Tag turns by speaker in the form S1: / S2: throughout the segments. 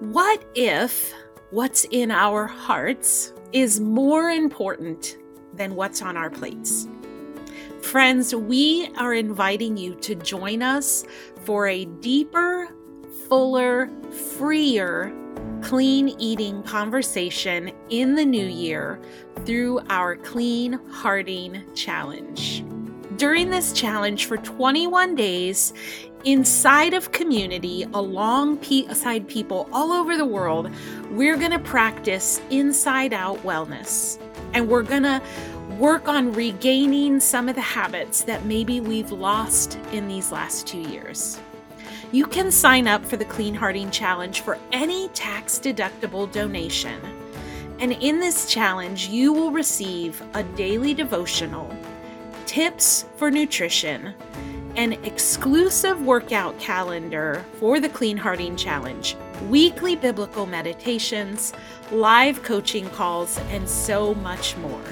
S1: What if what's in our hearts is more important than what's on our plates? Friends, we are inviting you to join us for a deeper, fuller, freer, clean eating conversation in the new year through our Clean Hearting Challenge. During this challenge for 21 days, inside of community, alongside people all over the world, we're going to practice inside out wellness. And we're going to work on regaining some of the habits that maybe we've lost in these last two years. You can sign up for the Clean Hearting Challenge for any tax deductible donation. And in this challenge, you will receive a daily devotional, tips for nutrition, an exclusive workout calendar for the Clean Hearting Challenge, weekly biblical meditations, live coaching calls, and so much more.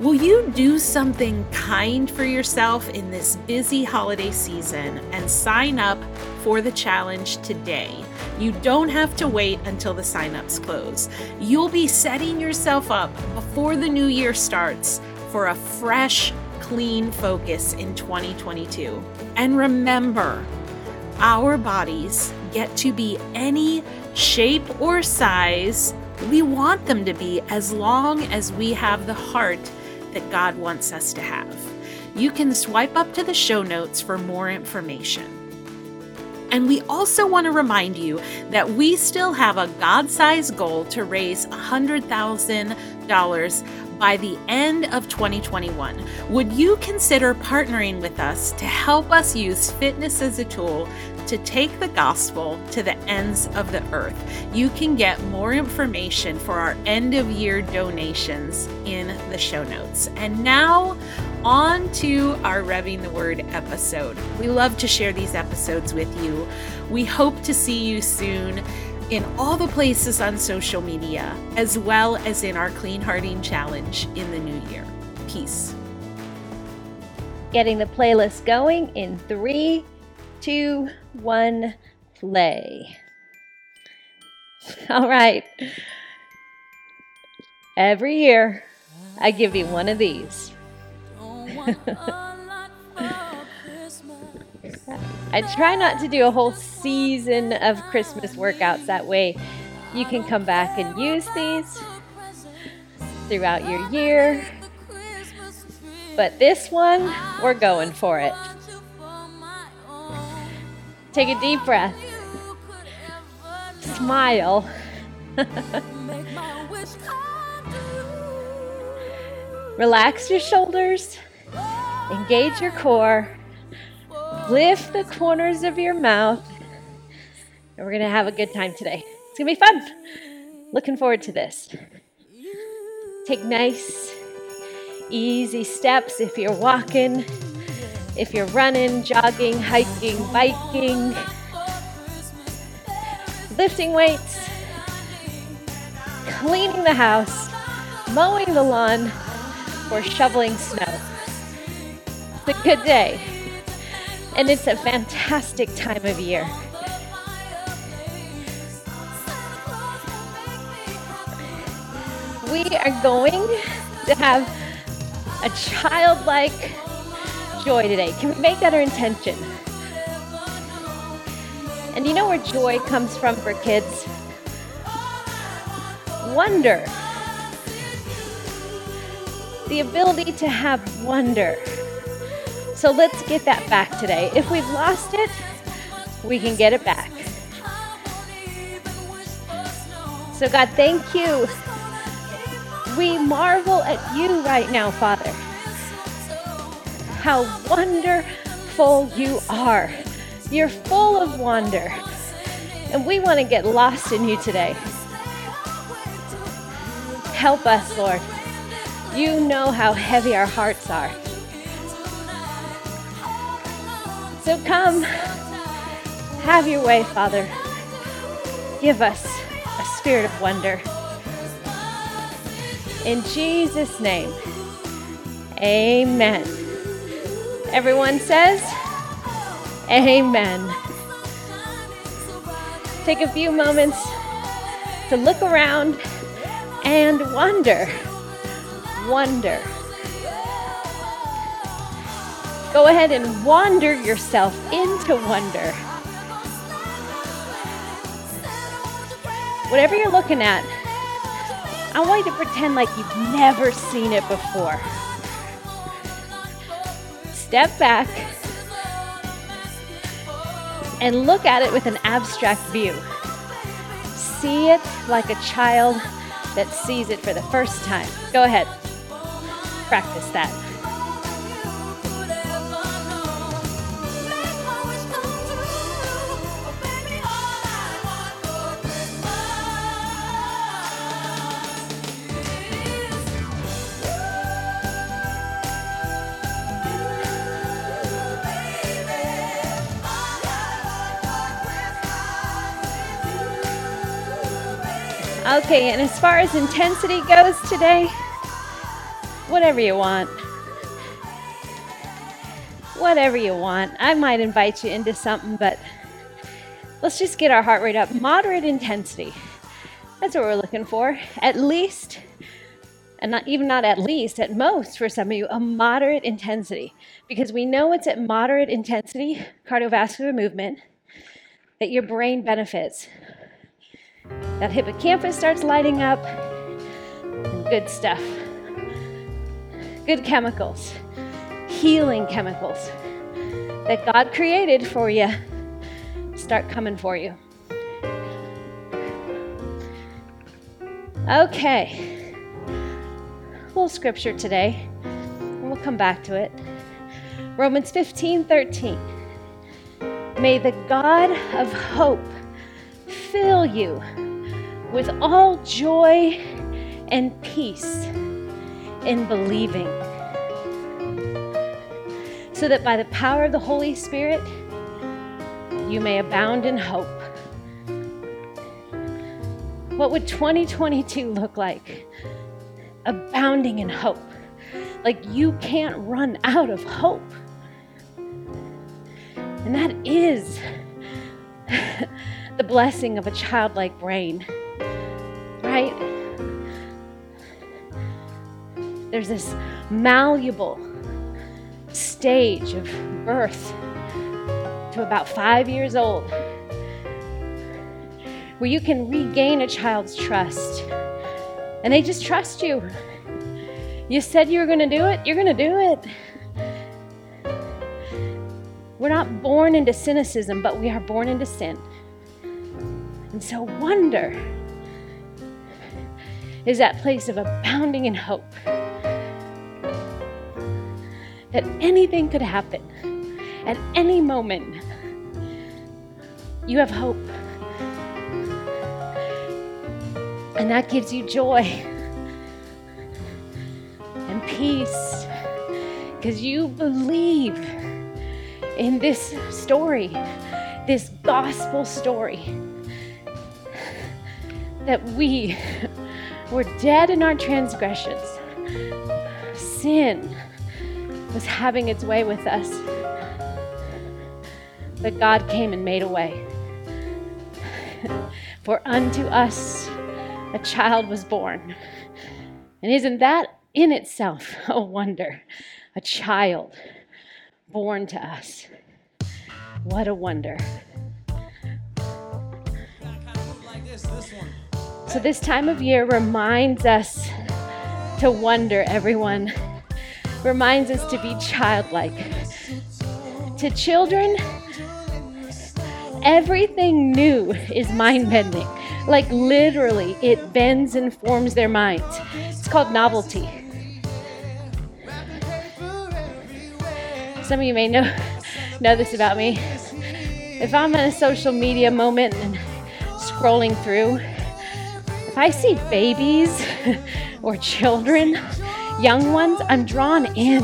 S1: Will you do something kind for yourself in this busy holiday season and sign up for the challenge today? You don't have to wait until the signups close. You'll be setting yourself up before the new year starts for a fresh, clean focus in 2022. And remember, our bodies get to be any shape or size we want them to be as long as we have the heart that God wants us to have. You can swipe up to the show notes for more information. And we also want to remind you that we still have a God sized goal to raise $100,000 by the end of 2021. Would you consider partnering with us to help us use fitness as a tool to take the gospel to the ends of the earth? You can get more information for our end of year donations in the show notes. And now, on to our Revving the Word episode. We love to share these episodes with you. We hope to see you soon in all the places on social media, as well as in our Clean Hearting Challenge in the new year. Peace.
S2: Getting the playlist going in three, two, one, play. All right. Every year, I give you one of these. I try not to do a whole season of Christmas workouts that way. You can come back and use these throughout your year. But this one, we're going for it. Take a deep breath. Smile. Relax your shoulders. Engage your core. Lift the corners of your mouth. And we're going to have a good time today. It's going to be fun. Looking forward to this. Take nice, easy steps if you're walking, if you're running, jogging, hiking, biking, lifting weights, cleaning the house, mowing the lawn, or shoveling snow. It's a good day and it's a fantastic time of year. We are going to have a childlike joy today. Can we make that our intention? And you know where joy comes from for kids? Wonder. The ability to have wonder. So let's get that back today. If we've lost it, we can get it back. So, God, thank you. We marvel at you right now, Father. How wonderful you are. You're full of wonder. And we want to get lost in you today. Help us, Lord. You know how heavy our hearts are. So come, have your way, Father. Give us a spirit of wonder. In Jesus' name, amen. Everyone says, Amen. take a few moments to look around and wonder. Wonder. Go ahead and wander yourself into wonder. Whatever you're looking at, I want you to pretend like you've never seen it before. Step back and look at it with an abstract view. See it like a child that sees it for the first time. Go ahead, practice that. Okay, and as far as intensity goes today, whatever you want. Whatever you want. I might invite you into something, but let's just get our heart rate up. Moderate intensity. That's what we're looking for. At least, and not even not at least, at most for some of you, a moderate intensity. Because we know it's at moderate intensity, cardiovascular movement, that your brain benefits that hippocampus starts lighting up. Good stuff. Good chemicals, healing chemicals that God created for you start coming for you. Okay. A little scripture today, and we'll come back to it. Romans 15 13. May the God of hope fill you with all joy and peace in believing, so that by the power of the Holy Spirit, you may abound in hope. What would 2022 look like? Abounding in hope. Like you can't run out of hope. And that is the blessing of a childlike brain right? There's this malleable stage of birth to about five years old where you can regain a child's trust and they just trust you. You said you were going to do it, you're going to do it. We're not born into cynicism, but we are born into sin. And so, wonder is that place of abounding in hope. That anything could happen at any moment. You have hope. And that gives you joy and peace because you believe in this story, this gospel story that we were dead in our transgressions. Sin was having its way with us. But God came and made a way. For unto us a child was born. And isn't that in itself a wonder? A child born to us. What a wonder. So, this time of year reminds us to wonder, everyone. Reminds us to be childlike. To children, everything new is mind bending. Like literally, it bends and forms their minds. It's called novelty. Some of you may know, know this about me. If I'm in a social media moment and scrolling through, I see babies or children, young ones, I'm drawn in.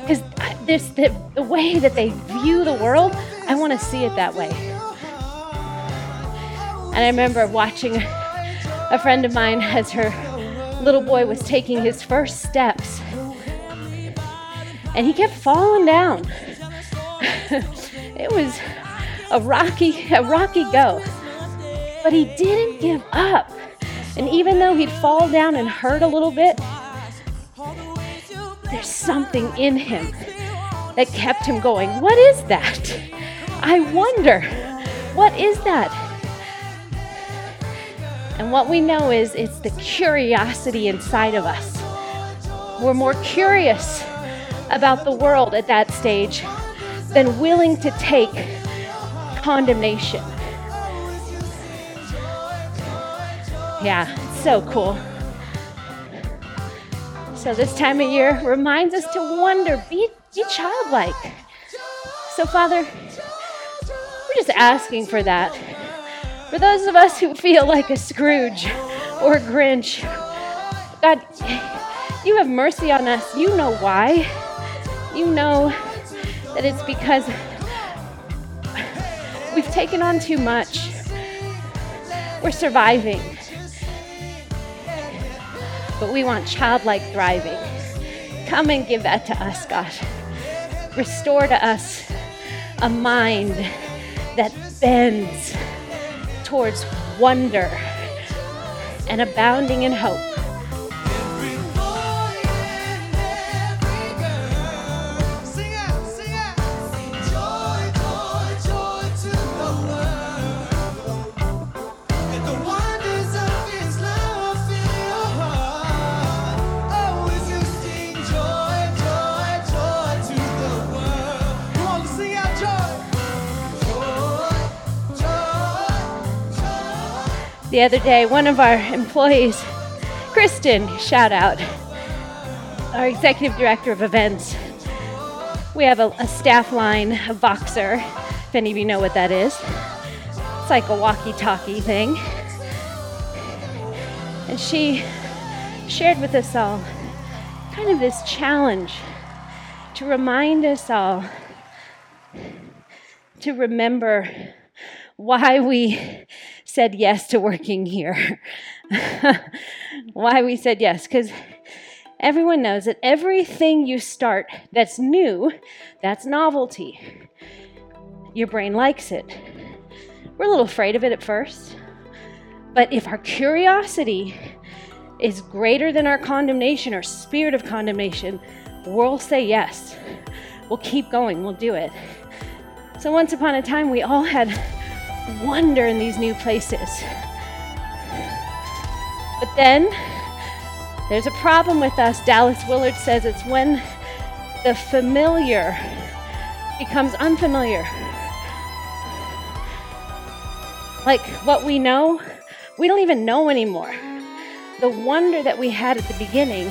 S2: Because this the, the way that they view the world, I want to see it that way. And I remember watching a friend of mine as her little boy was taking his first steps. And he kept falling down. it was a rocky, a rocky go. But he didn't give up. And even though he'd fall down and hurt a little bit, there's something in him that kept him going. What is that? I wonder, what is that? And what we know is it's the curiosity inside of us. We're more curious about the world at that stage than willing to take condemnation. Yeah, it's so cool. So, this time of year reminds us to wonder, be, be childlike. So, Father, we're just asking for that. For those of us who feel like a Scrooge or a Grinch, God, you have mercy on us. You know why. You know that it's because we've taken on too much. We're surviving. But we want childlike thriving. Come and give that to us, God. Restore to us a mind that bends towards wonder and abounding in hope. The other day, one of our employees, Kristen, shout out, our executive director of events. We have a, a staff line, a Voxer, if any of you know what that is. It's like a walkie talkie thing. And she shared with us all kind of this challenge to remind us all to remember why we said yes to working here. Why we said yes, because everyone knows that everything you start that's new, that's novelty. Your brain likes it. We're a little afraid of it at first. But if our curiosity is greater than our condemnation or spirit of condemnation, we'll say yes. We'll keep going, we'll do it. So, once upon a time, we all had wonder in these new places. But then there's a problem with us. Dallas Willard says it's when the familiar becomes unfamiliar. Like what we know, we don't even know anymore. The wonder that we had at the beginning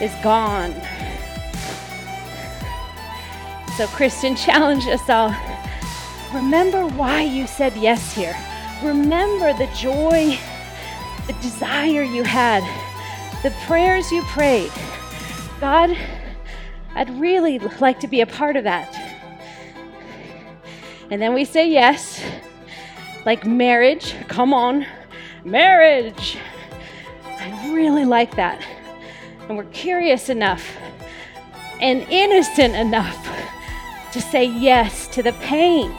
S2: is gone. So, Kristen challenged us all Remember why you said yes here. Remember the joy, the desire you had, the prayers you prayed. God, I'd really like to be a part of that. And then we say yes, like marriage. Come on, marriage. I really like that. And we're curious enough and innocent enough to say yes to the pain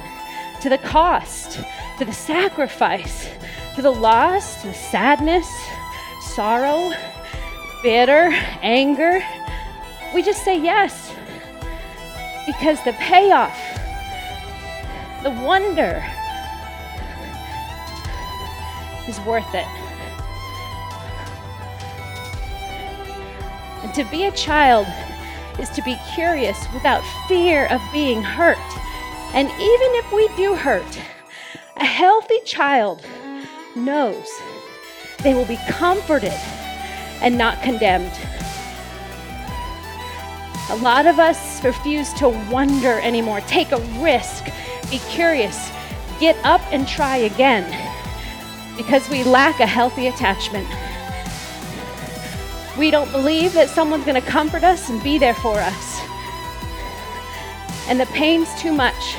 S2: to the cost, to the sacrifice, to the loss, to the sadness, sorrow, bitter, anger. We just say yes because the payoff, the wonder is worth it. And to be a child is to be curious without fear of being hurt. And even if we do hurt, a healthy child knows they will be comforted and not condemned. A lot of us refuse to wonder anymore, take a risk, be curious, get up and try again because we lack a healthy attachment. We don't believe that someone's going to comfort us and be there for us and the pain's too much.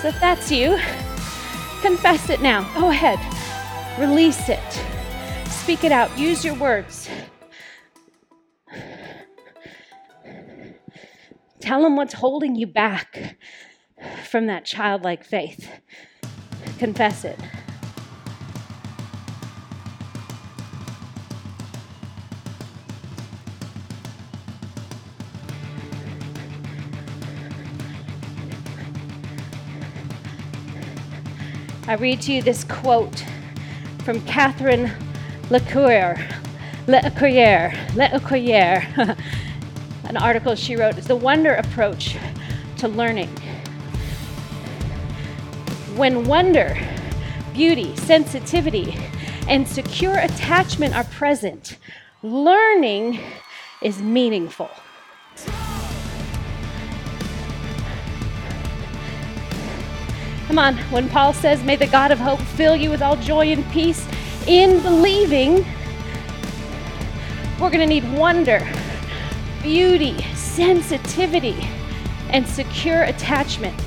S2: So if that's you, confess it now. Go ahead. Release it. Speak it out. Use your words. Tell them what's holding you back from that childlike faith. Confess it. I read to you this quote from Catherine Lecoeur. Lecoeur. Lecoeur. An article she wrote is the wonder approach to learning. When wonder, beauty, sensitivity, and secure attachment are present, learning is meaningful. Come on, when Paul says, May the God of hope fill you with all joy and peace in believing, we're going to need wonder, beauty, sensitivity, and secure attachment.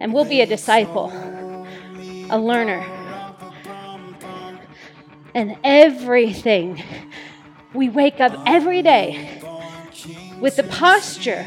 S2: And we'll be a disciple, a learner. And everything, we wake up every day with the posture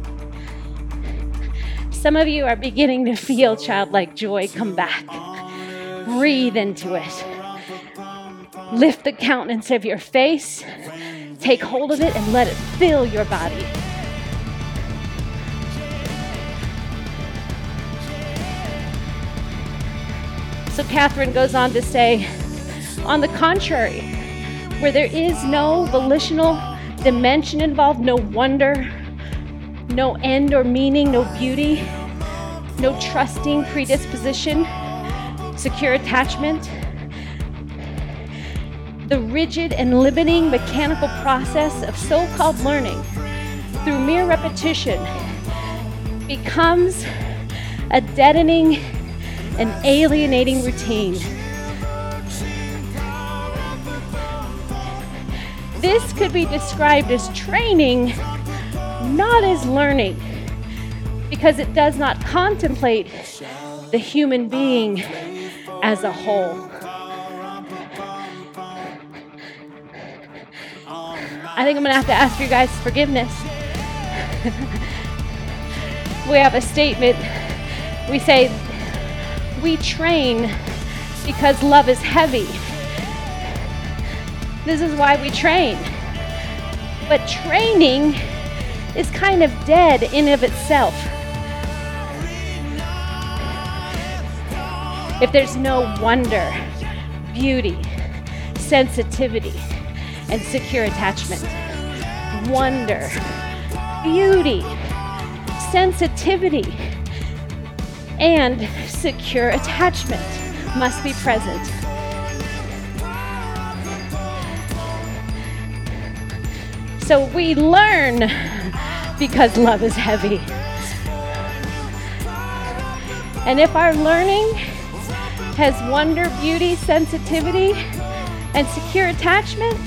S2: Some of you are beginning to feel childlike joy come back. Breathe into it. Lift the countenance of your face. Take hold of it and let it fill your body. So Catherine goes on to say, on the contrary, where there is no volitional dimension involved, no wonder, no end or meaning, no beauty, no trusting predisposition, secure attachment. The rigid and limiting mechanical process of so called learning through mere repetition becomes a deadening and alienating routine. This could be described as training not as learning, because it does not contemplate the human being as a whole. I think I'm to have to ask you guys forgiveness. we have a statement. We say, We train because love is heavy. This is why we train. But training is kind of dead in of itself. If there's no wonder, beauty, sensitivity, and secure attachment, wonder, beauty, sensitivity, and secure attachment must be present. So we learn because love is heavy. And if our learning has wonder, beauty, sensitivity, and secure attachment,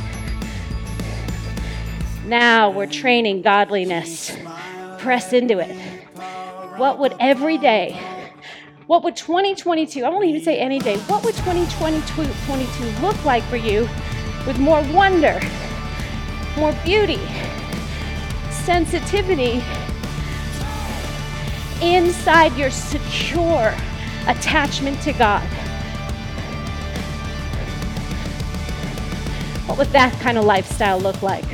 S2: now we're training godliness. Press into it. What would every day, what would 2022, I won't even say any day, what would 2022 look like for you with more wonder, more beauty, sensitivity inside your secure attachment to God. What would that kind of lifestyle look like?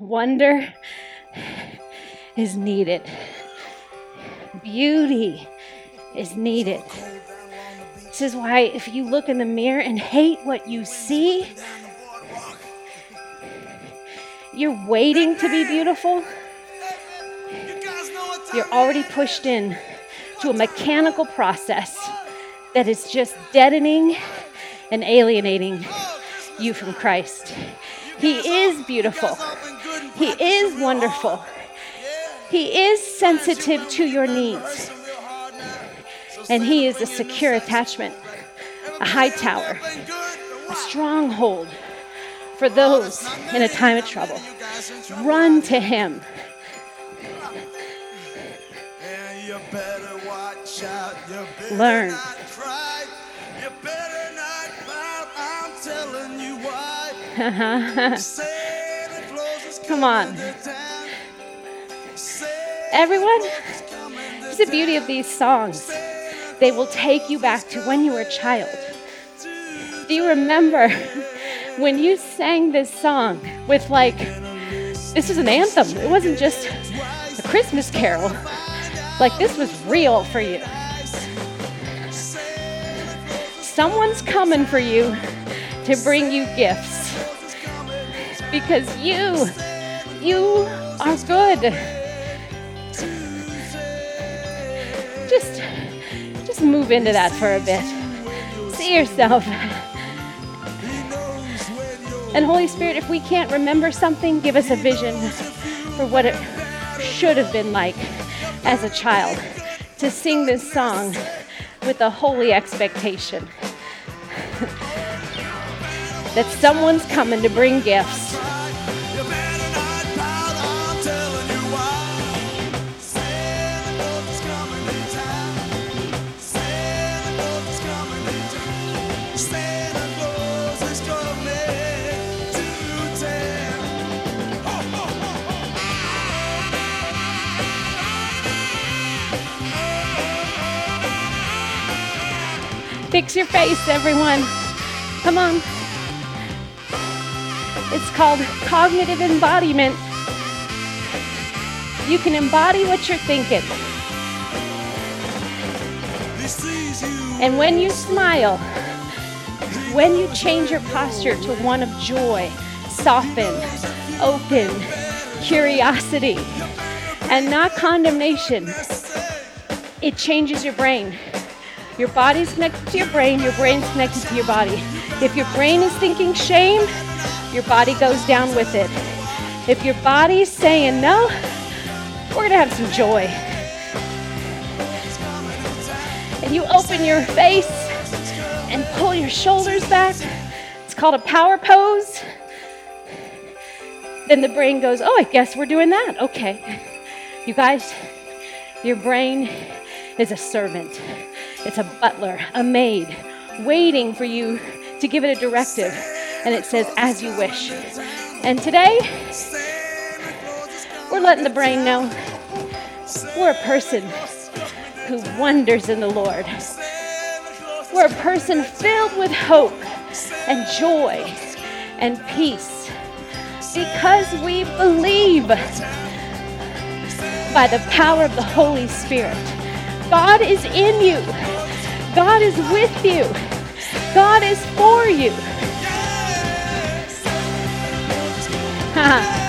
S2: Wonder is needed. Beauty is needed. This is why, if you look in the mirror and hate what you see, you're waiting to be beautiful. You're already pushed in to a mechanical process that is just deadening and alienating you from Christ. He is beautiful. He is wonderful. He is sensitive to your needs. And He is a secure attachment, a high tower, a stronghold for those in a time of trouble. Run to Him. Learn. Uh-huh. Come on. Everyone, it's the beauty of these songs. They will take you back to when you were a child. Do you remember when you sang this song with, like, this was an anthem? It wasn't just a Christmas carol. Like, this was real for you. Someone's coming for you to bring you gifts because you, you are good. Just, just move into that for a bit. See yourself. And Holy Spirit, if we can't remember something, give us a vision for what it should have been like as a child to sing this song with a holy expectation that someone's coming to bring gifts. Fix your face, everyone. Come on. It's called cognitive embodiment. You can embody what you're thinking. And when you smile, when you change your posture to one of joy, soften, open, curiosity, and not condemnation, it changes your brain. Your body's connected to your brain, your brain's connected to your body. If your brain is thinking shame, your body goes down with it. If your body's saying no, we're gonna have some joy. And you open your face and pull your shoulders back. It's called a power pose. Then the brain goes, Oh, I guess we're doing that. Okay. You guys, your brain is a servant. It's a butler, a maid, waiting for you to give it a directive. And it says, as you wish. And today, we're letting the brain know we're a person who wonders in the Lord. We're a person filled with hope and joy and peace because we believe by the power of the Holy Spirit. God is in you. God is with you. God is for you.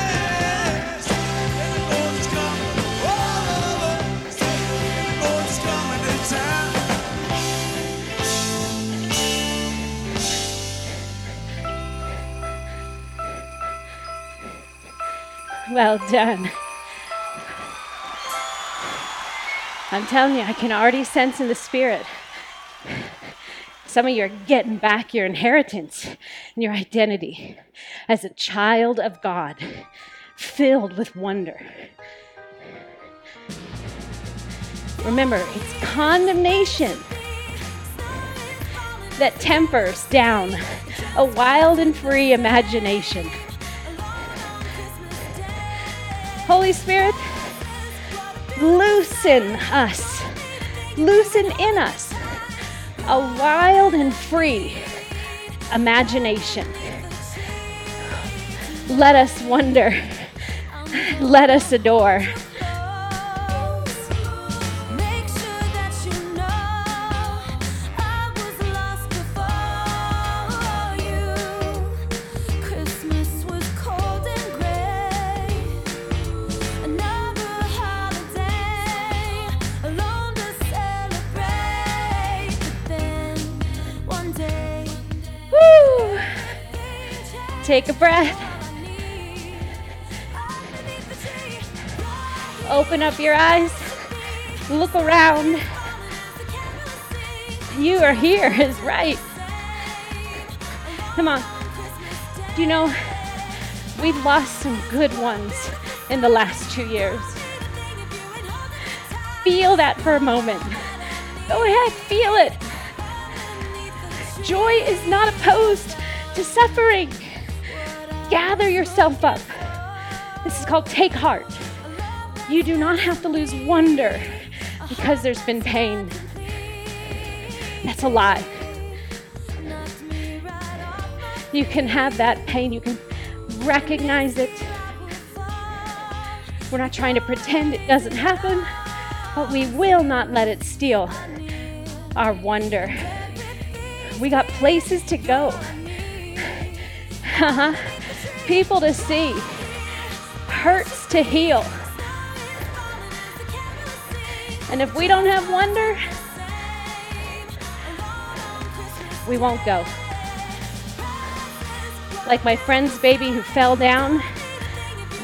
S2: well done. I'm telling you, I can already sense in the spirit. Some of you are getting back your inheritance and your identity as a child of God, filled with wonder. Remember, it's condemnation that tempers down a wild and free imagination. Holy Spirit, loosen us, loosen in us a wild and free imagination. Let us wonder, let us adore. Take a breath. Open up your eyes. Look around. You are here is right. Come on. You know we've lost some good ones in the last two years? Feel that for a moment. Go ahead, feel it. Joy is not opposed to suffering. Gather yourself up. This is called take heart. You do not have to lose wonder because there's been pain. That's a lie. You can have that pain, you can recognize it. We're not trying to pretend it doesn't happen, but we will not let it steal our wonder. We got places to go, uh-huh. People to see, hurts to heal. And if we don't have wonder, we won't go. Like my friend's baby who fell down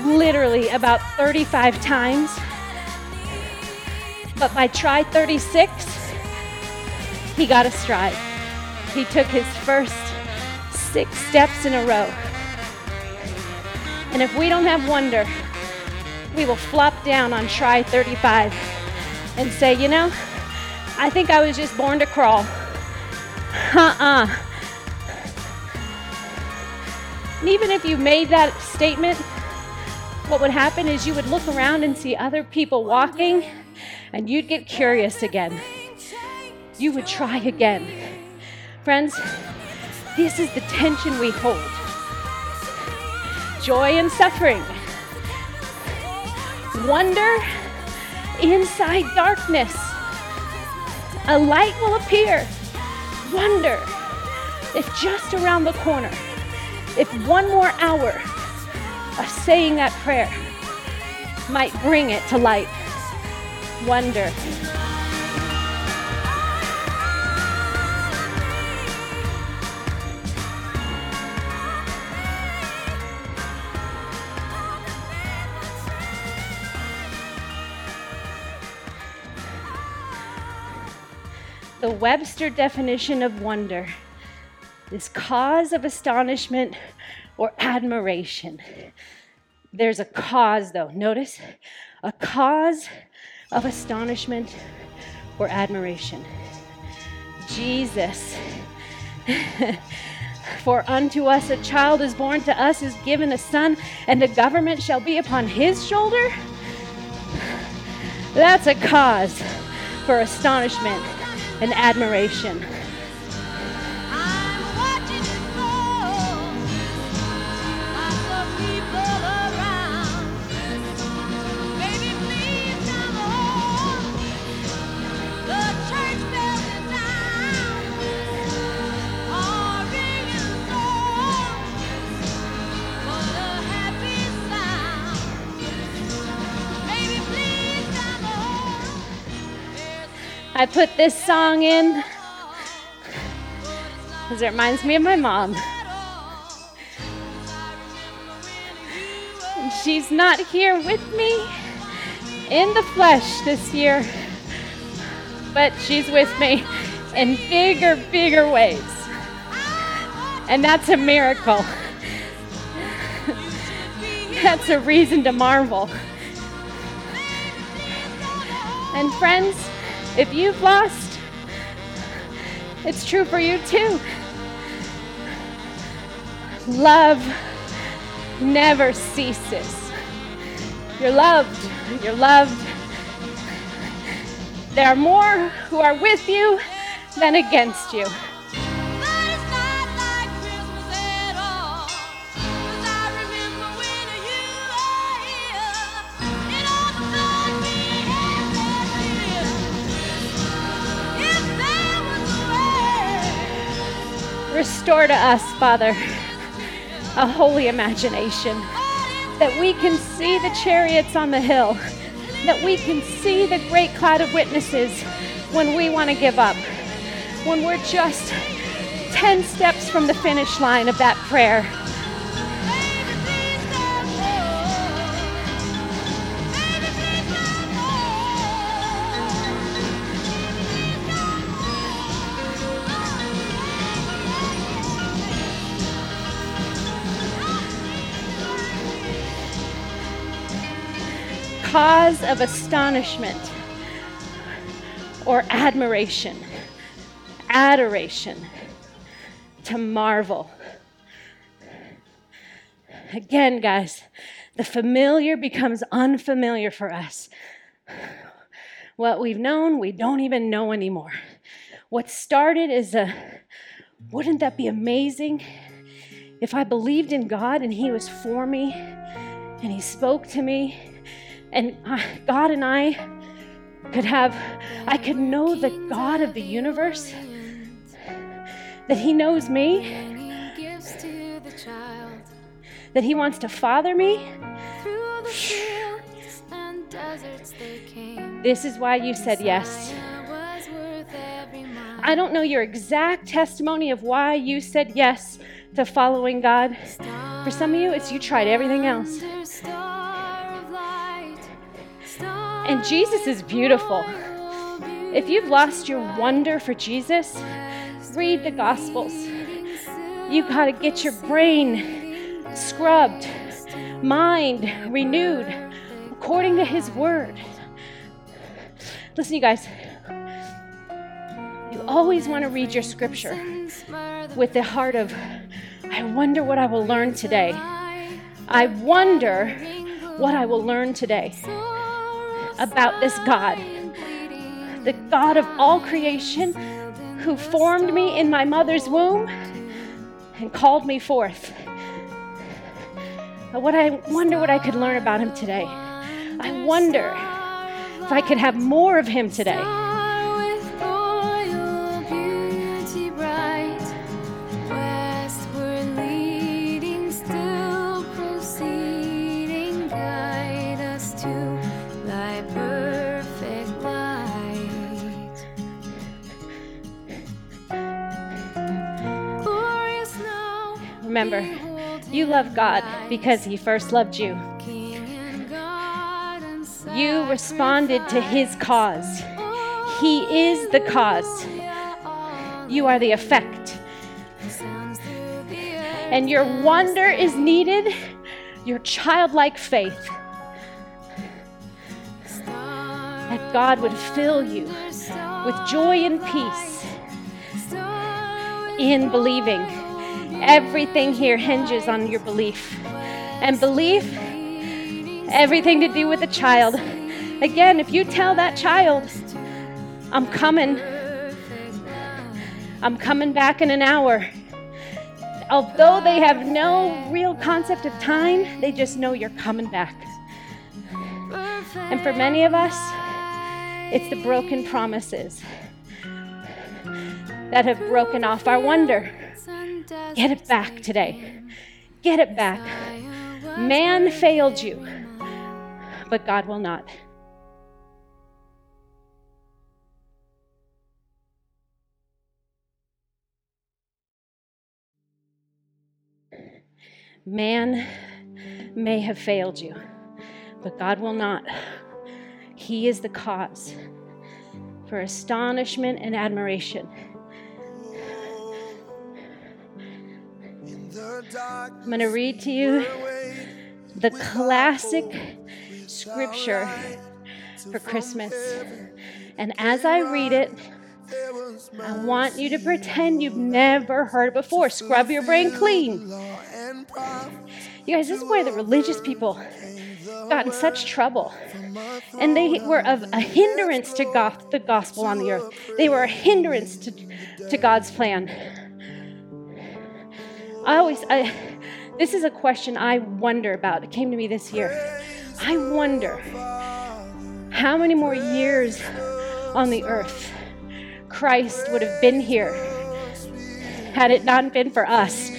S2: literally about 35 times. But by try 36, he got a stride. He took his first six steps in a row. And if we don't have wonder, we will flop down on try 35 and say, you know, I think I was just born to crawl. Uh-uh. And even if you made that statement, what would happen is you would look around and see other people walking, and you'd get curious again. You would try again. Friends, this is the tension we hold joy and suffering, wonder inside darkness. A light will appear wonder if just around the corner, if one more hour of saying that prayer might bring it to light. Wonder. Webster definition of wonder is cause of astonishment or admiration. There's a cause, though. Notice a cause of astonishment or admiration. Jesus. For unto us a child is born, to us is given a son, and the government shall be upon his shoulder. That's a cause for astonishment and admiration. I put this song in because it reminds me of my mom. And she's not here with me in the flesh this year, but she's with me in bigger, bigger ways. And that's a miracle. that's a reason to marvel. And friends, if you've lost, it's true for you too. Love never ceases. You're loved. You're loved. There are more who are with you than against you. Restore to us, Father, a holy imagination, that we can see the chariots on the hill, that we can see the great cloud of witnesses when we want to give up, when we're just 10 steps from the finish line of that prayer. Cause of astonishment or admiration, adoration, to marvel. Again, guys, the familiar becomes unfamiliar for us. What we've known, we don't even know anymore. What started as a, wouldn't that be amazing if I believed in God and He was for me and He spoke to me and God and I could have, I could know the God of the universe, that He knows me, that He wants to father me. This is why you said yes. I don't know your exact testimony of why you said yes to following God. For some of you, it's you tried everything else. And Jesus is beautiful. If you've lost your wonder for Jesus, read the Gospels. You got to get your brain scrubbed, mind renewed according to His Word. Listen, you guys, you always want to read your scripture with the heart of, I wonder what I will learn today. I wonder what I will learn today about this God, the God of all creation who formed me in my mother's womb and called me forth. What I wonder what I could learn about him today. I wonder if I could have more of him today. Remember, you love God because He first loved you. You responded to His cause. He is the cause. You are the effect. And your wonder is needed, your childlike faith. That God would fill you with joy and peace in believing. Everything here hinges on your belief. And belief, everything to do with a child. Again, if you tell that child, I'm coming, I'm coming back in an hour. Although they have no real concept of time, they just know you're coming back. And for many of us, it's the broken promises that have broken off our wonder. Get it back today. Get it back. Man failed you, but God will not. Man may have failed you, but God will not. He is the cause for astonishment and admiration. I'm going to read to you the classic scripture for Christmas. And as I read it, I want you to pretend you've never heard it before. Scrub your brain clean. You guys, this is where the religious people got in such trouble. And they were of a hindrance to God, the gospel on the earth. They were a hindrance to, to God's plan. I always, I, this is a question I wonder about. It came to me this year. I wonder how many more years on the earth Christ would have been here had it not been for us.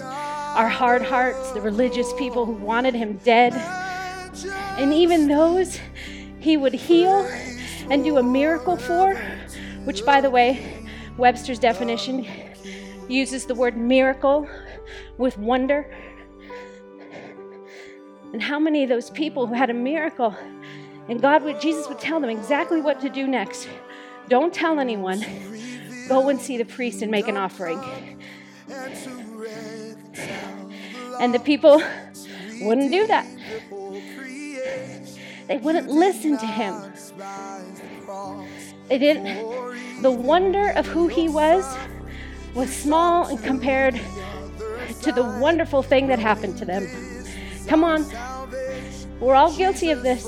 S2: Our hard hearts, the religious people who wanted him dead, and even those he would heal and do a miracle for, which, by the way, Webster's definition uses the word miracle with wonder. And how many of those people who had a miracle and God would Jesus would tell them exactly what to do next. Don't tell anyone. Go and see the priest and make an offering. And the people wouldn't do that. They wouldn't listen to him. They didn't. The wonder of who he was was small and compared to the wonderful thing that happened to them. Come on. We're all guilty of this.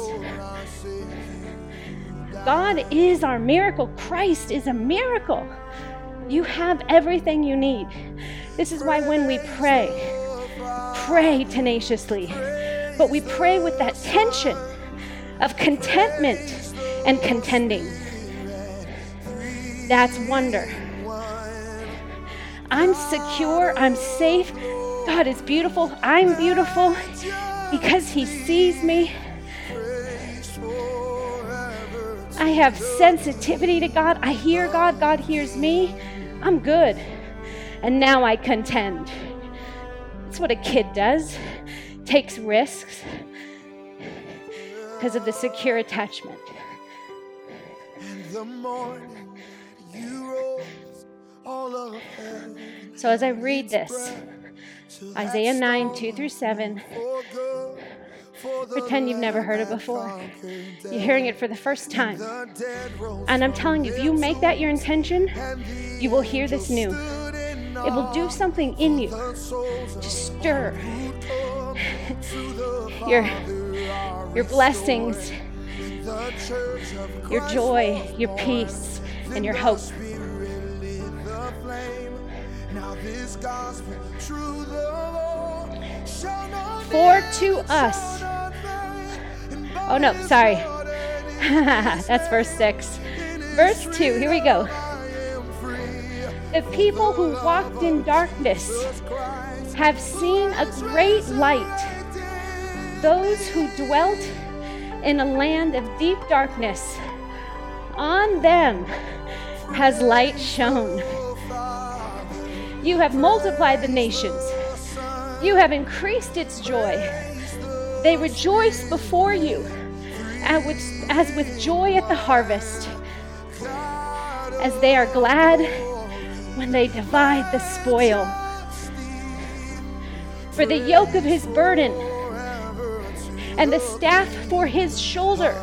S2: God is our miracle. Christ is a miracle. You have everything you need. This is why when we pray, pray tenaciously, but we pray with that tension of contentment and contending. That's wonder. I'm secure, I'm safe. God is beautiful, I'm beautiful because He sees me. I have sensitivity to God. I hear God, God hears me. I'm good. And now I contend. That's what a kid does, takes risks because of the secure attachment. So as I read this, Isaiah 9, 2 through 7, pretend you've never heard it before. You're hearing it for the first time. And I'm telling you, if you make that your intention, you will hear this new. It will do something in you to stir your, your blessings, your joy, your peace, and your hope. For to us, oh no, sorry, that's verse 6. Verse 2, here we go. The people who walked in darkness have seen a great light. Those who dwelt in a land of deep darkness, on them has light shone. You have multiplied the nations. You have increased its joy. They rejoice before you as with joy at the harvest, as they are glad when they divide the spoil. For the yoke of his burden and the staff for his shoulder,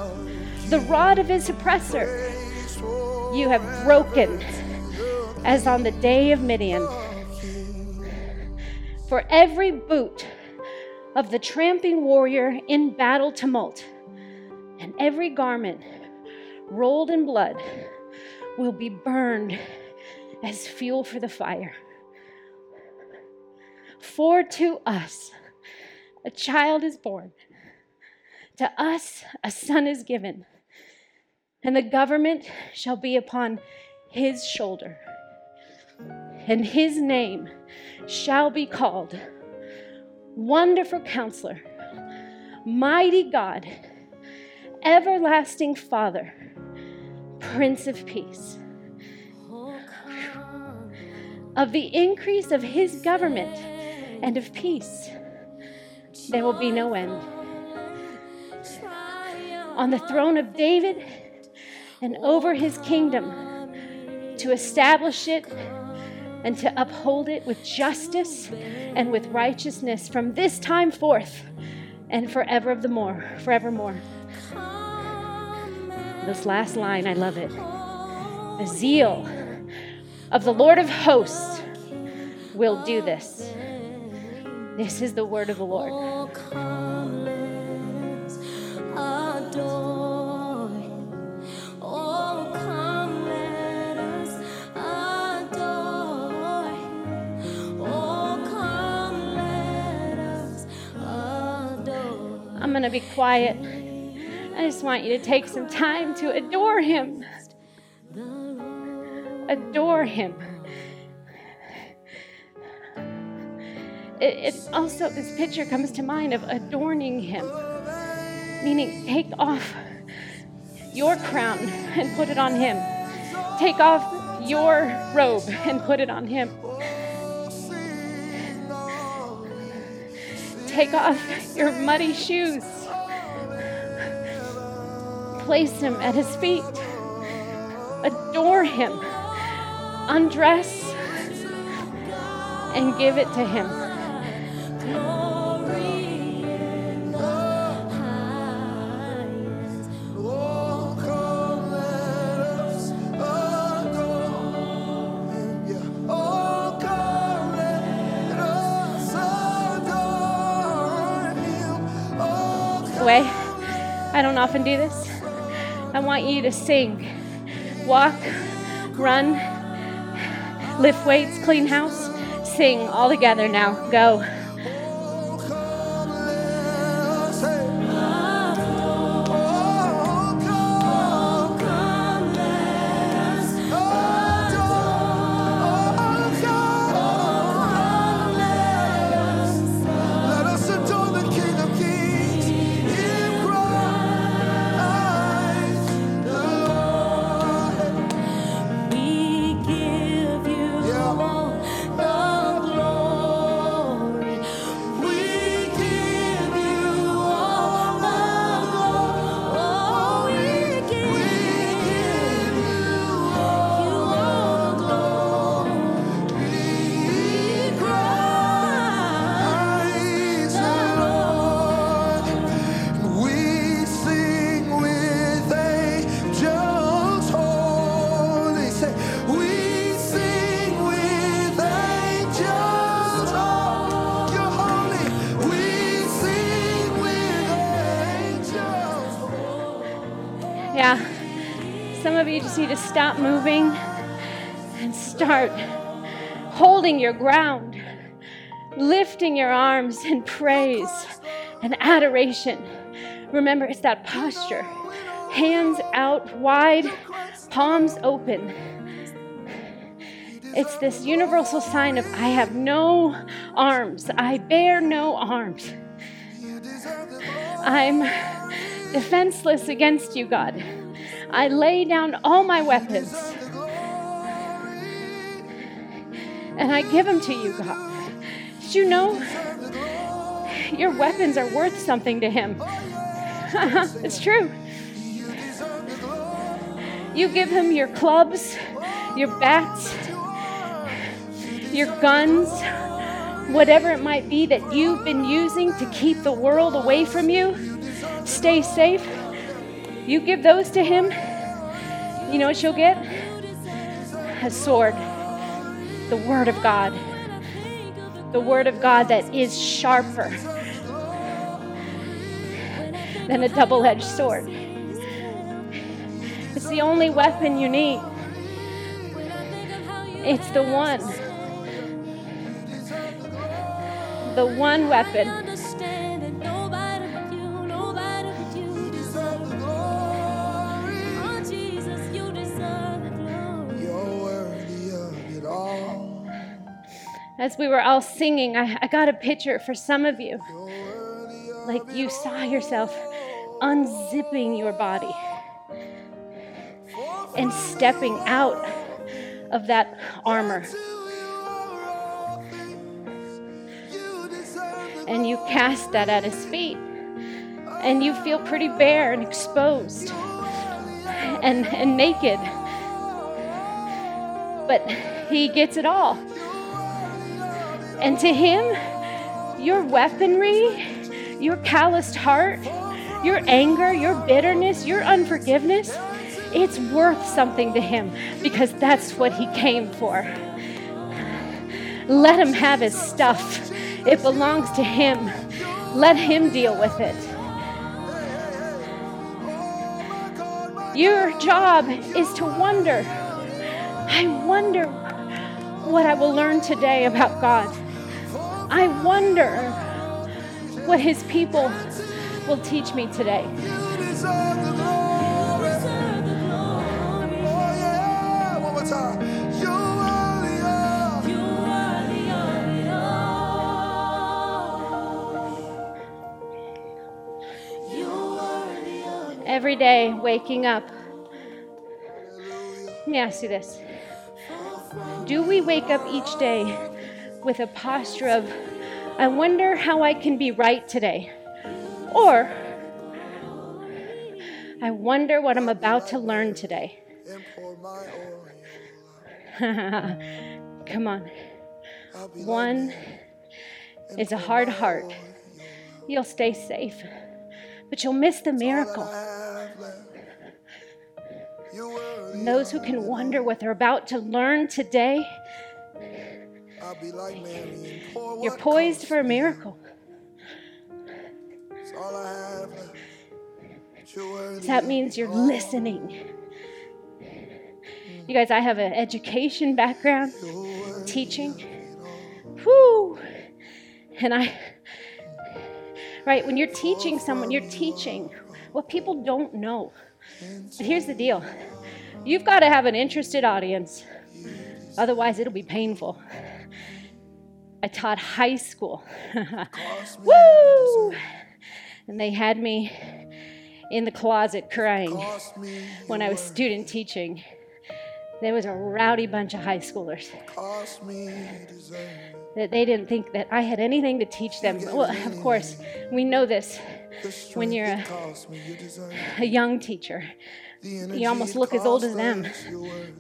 S2: the rod of his oppressor, you have broken as on the day of Midian. For every boot of the tramping warrior in battle tumult, and every garment rolled in blood will be burned as fuel for the fire. For to us a child is born, to us a son is given, and the government shall be upon his shoulder, and his name shall be called Wonderful Counselor, Mighty God, Everlasting Father, Prince of Peace of the increase of his government and of peace, there will be no end. On the throne of David and over his kingdom, to establish it and to uphold it with justice and with righteousness from this time forth and forever of the more, forevermore. This last line, I love it. The zeal of the Lord of hosts will do this. This is the word of the Lord. I'm going to be quiet. I just want you to take some time to adore Him adore Him. It, it, also, this picture comes to mind of adorning Him, meaning take off your crown and put it on Him. Take off your robe and put it on Him. Take off your muddy shoes. Place them at His feet. Adore Him undress and give it to Him. Don't often do this. I want you to sing, walk, run, lift weights, clean house, sing all together now. Go. To stop moving and start holding your ground, lifting your arms in praise and adoration. Remember, it's that posture hands out wide, palms open. It's this universal sign of I have no arms, I bear no arms. I'm defenseless against you, God. I lay down all my weapons and I give them to you, God. Did you know your weapons are worth something to Him? it's true. You give Him your clubs, your bats, your guns, whatever it might be that you've been using to keep the world away from you. Stay safe you give those to him, you know what you'll get? A sword, the Word of God. The Word of God that is sharper than a double edged sword. It's the only weapon you need. It's the one. The one weapon as we were all singing, I, I got a picture for some of you. Like you saw yourself unzipping your body and stepping out of that armor. And you cast that at his feet. And you feel pretty bare and exposed and, and naked. But he gets it all. And to Him, your weaponry, your calloused heart, your anger, your bitterness, your unforgiveness, it's worth something to Him because that's what He came for. Let Him have His stuff, it belongs to Him. Let Him deal with it. Your job is to wonder. I wonder what I will learn today about God. I wonder what his people will teach me today. Every day, waking up. Let me ask you this Do we wake up each day with a posture of, I wonder how I can be right today. Or, I wonder what I'm about to learn today. Come on. One is a hard heart. You'll stay safe, but you'll miss the miracle. And those who can wonder what they're about to learn today, you're poised for a miracle. That means you're listening. You guys, I have an education background, teaching. Whoo! And I, right, when you're teaching someone, you're teaching what people don't know. But here's the deal you've got to have an interested audience, otherwise, it'll be painful. I taught high school. Woo! And they had me in the closet crying when I was student teaching. There was a rowdy bunch of high schoolers that they didn't think that I had anything to teach them. Well, of course, we know this when you're a, a young teacher. You almost look as old as them.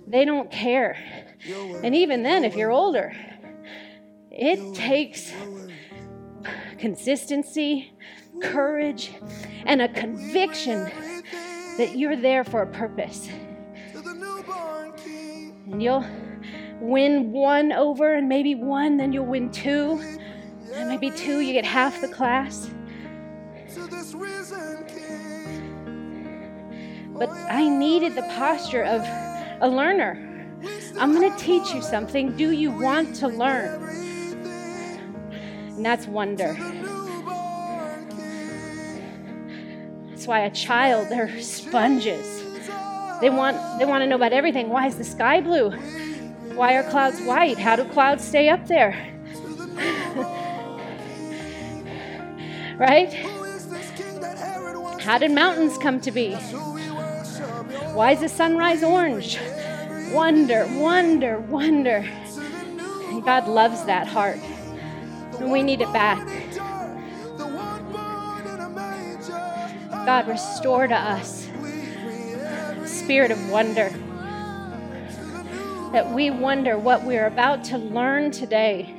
S2: They don't care. And even then, if you're older, it takes consistency, courage, and a conviction that you're there for a purpose. And you'll win one over, and maybe one, then you'll win two. And maybe two, you get half the class. But I needed the posture of a learner. I'm going to teach you something. Do you want to learn? And that's wonder. That's why a child, they're sponges. They want, they want to know about everything. Why is the sky blue? Why are clouds white? How do clouds stay up there? right? How did mountains come to be? Why is the sunrise orange? Wonder, wonder, wonder. God loves that heart. And we need it back. God, restore to us spirit of wonder that we wonder what we're about to learn today.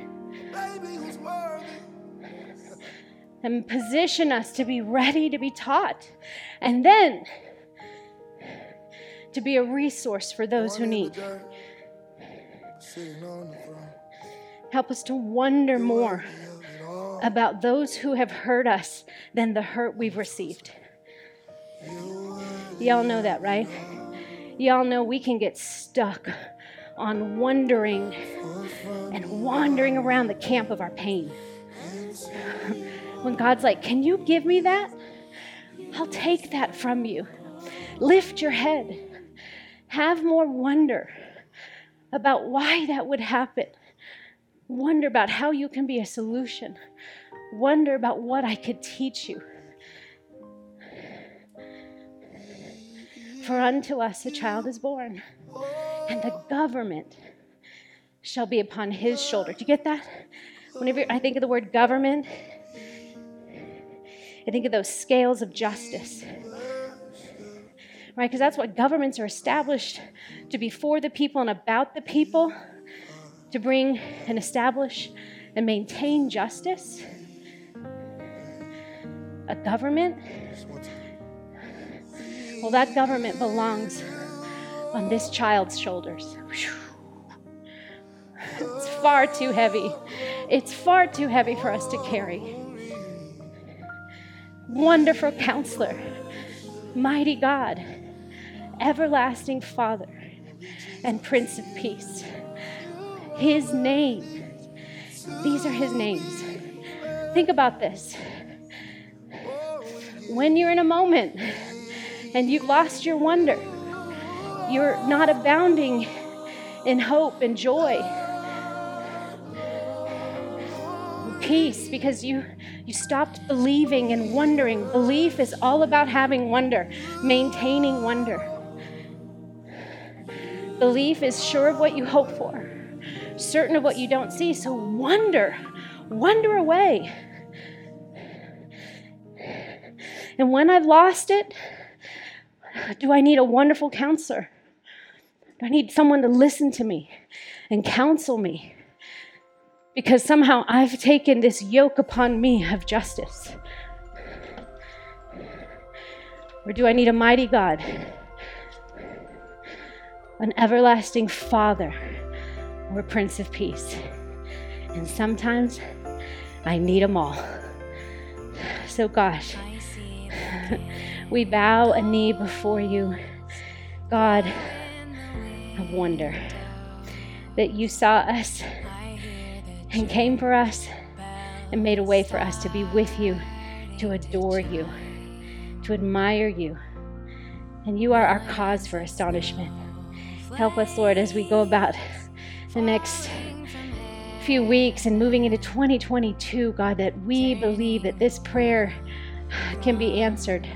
S2: And position us to be ready to be taught. And then to be a resource for those who need. Help us to wonder more about those who have hurt us than the hurt we've received. Y'all know that, right? Y'all know we can get stuck on wondering and wandering around the camp of our pain. When God's like, Can you give me that? I'll take that from you. Lift your head. Have more wonder about why that would happen. Wonder about how you can be a solution. Wonder about what I could teach you. For unto us a child is born and the government shall be upon his shoulder. Do you get that? Whenever I think of the word government, I think of those scales of justice. Right? Because that's what governments are established to be for the people and about the people, to bring and establish and maintain justice. A government? Well, that government belongs on this child's shoulders. It's far too heavy. It's far too heavy for us to carry. Wonderful counselor, mighty God, everlasting Father, and Prince of Peace. His name, these are his names. Think about this. When you're in a moment and you've lost your wonder, you're not abounding in hope and joy. Peace because you you stopped believing and wondering. Belief is all about having wonder maintaining wonder. Belief is sure of what you hope for certain of what you don't see. So wonder wonder away. And when i've lost it do i need a wonderful counselor? Do I need someone to listen to me and counsel me? Because somehow I've taken this yoke upon me of justice. Or do I need a mighty God, an everlasting Father, or Prince of Peace? And sometimes I need them all. So, gosh, we bow a knee before you, God of wonder, that you saw us and came for us and made a way for us to be with you, to adore you, to admire you. And you are our cause for astonishment. Help us, Lord, as we go about the next few weeks and moving into 2022, God, that we believe that this prayer can be answered,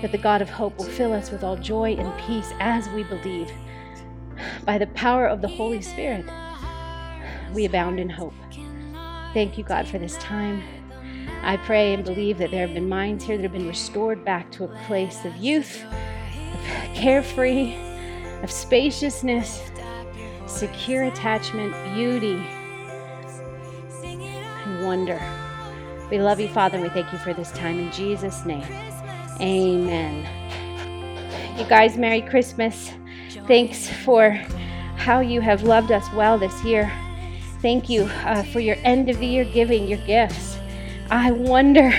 S2: that the God of hope will fill us with all joy and peace as we believe. By the power of the Holy Spirit, we abound in hope. Thank you, God, for this time. I pray and believe that there have been minds here that have been restored back to a place of youth, of carefree, of spaciousness, secure attachment, beauty, and wonder. We love you, Father, and we thank you for this time in Jesus' name. Amen. You guys, Merry Christmas. Thanks for how you have loved us well this year. Thank you uh, for your end of the year giving, your gifts. I wonder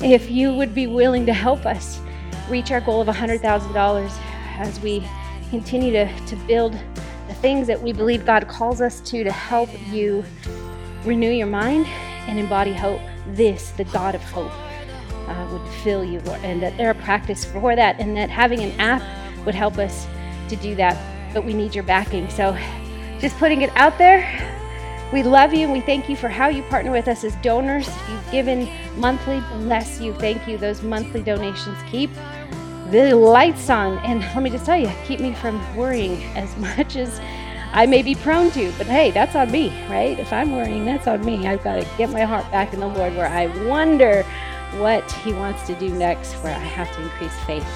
S2: if you would be willing to help us reach our goal of $100,000 as we continue to, to build things that we believe God calls us to to help you renew your mind and embody hope. This, the God of hope, uh, would fill you, Lord, and that there are practice for that, and that having an app would help us to do that. But we need your backing. So, just putting it out there. We love you and we thank you for how you partner with us as donors. You've given monthly. Bless you. Thank you. Those monthly donations keep the lights on. And let me just tell you, keep me from worrying as much as I may be prone to, but hey, that's on me, right? If I'm worrying, that's on me. I've got to get my heart back in the Lord where I wonder what He wants to do next, where I have to increase faith.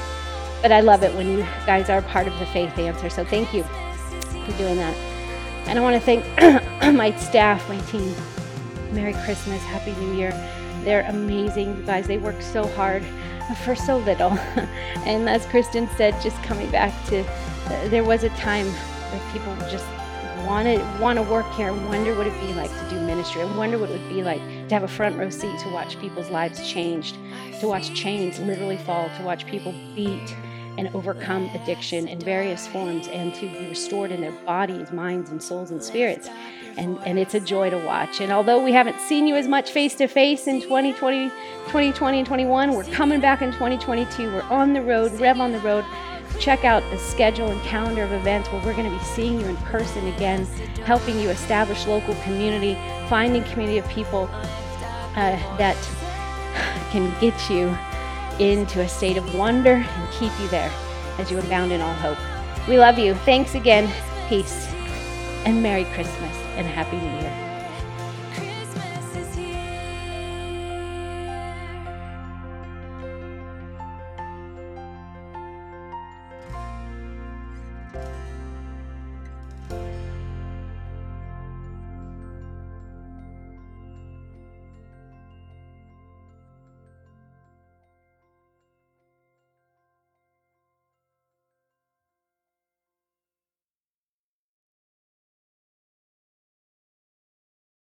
S2: But I love it when you guys are part of the faith answer. So thank you for doing that. And I want to thank my staff, my team. Merry Christmas, Happy New Year. They're amazing, you guys. They work so hard for so little. and as Kristen said, just coming back to, uh, there was a time where people just want to want to work here and wonder what it'd be like to do ministry and wonder what it would be like to have a front row seat to watch people's lives changed to watch chains literally fall to watch people beat and overcome addiction in various forms and to be restored in their bodies minds and souls and spirits and, and it's a joy to watch and although we haven't seen you as much face to face in 2020 2020 and 21 we're coming back in 2022 we're on the road rev on the road check out the schedule and calendar of events where we're going to be seeing you in person again, helping you establish local community, finding community of people uh, that can get you into a state of wonder and keep you there as you abound in all hope. We love you. Thanks again. Peace and Merry Christmas and Happy New Year.